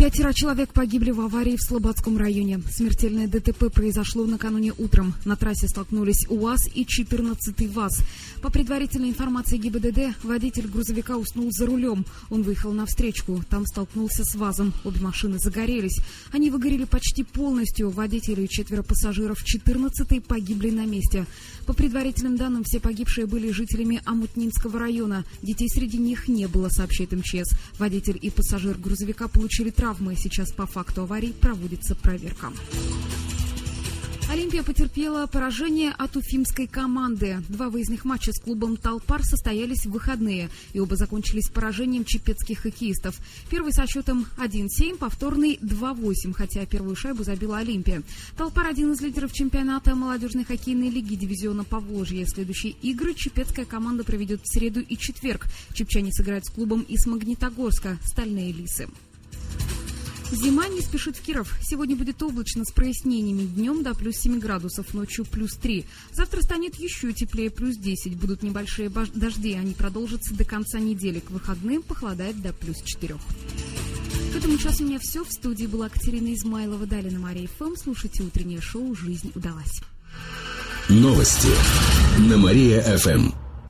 Пятеро человек погибли в аварии в Слободском районе. Смертельное ДТП произошло накануне утром. На трассе столкнулись УАЗ и 14-й ВАЗ. По предварительной информации ГИБДД, водитель грузовика уснул за рулем. Он выехал на встречку. Там столкнулся с ВАЗом. Обе машины загорелись. Они выгорели почти полностью. Водители и четверо пассажиров 14-й погибли на месте. По предварительным данным, все погибшие были жителями Амутнинского района. Детей среди них не было, сообщает МЧС. Водитель и пассажир грузовика получили травмы травмы. Сейчас по факту аварии проводится проверка. Олимпия потерпела поражение от уфимской команды. Два выездных матча с клубом «Талпар» состоялись в выходные, и оба закончились поражением чепецких хоккеистов. Первый со счетом 1-7, повторный 2-8, хотя первую шайбу забила Олимпия. «Талпар» — один из лидеров чемпионата молодежной хоккейной лиги дивизиона Поволжья. Следующие игры чепецкая команда проведет в среду и четверг. Чепчане сыграют с клубом из Магнитогорска «Стальные лисы». Зима не спешит в Киров. Сегодня будет облачно с прояснениями. Днем до плюс 7 градусов, ночью плюс 3. Завтра станет еще теплее, плюс 10. Будут небольшие дожди, они продолжатся до конца недели. К выходным похолодает до плюс 4. К этому часу у меня все. В студии была Катерина Измайлова. Далее на Мария ФМ. Слушайте утреннее шоу «Жизнь удалась». Новости на Мария ФМ.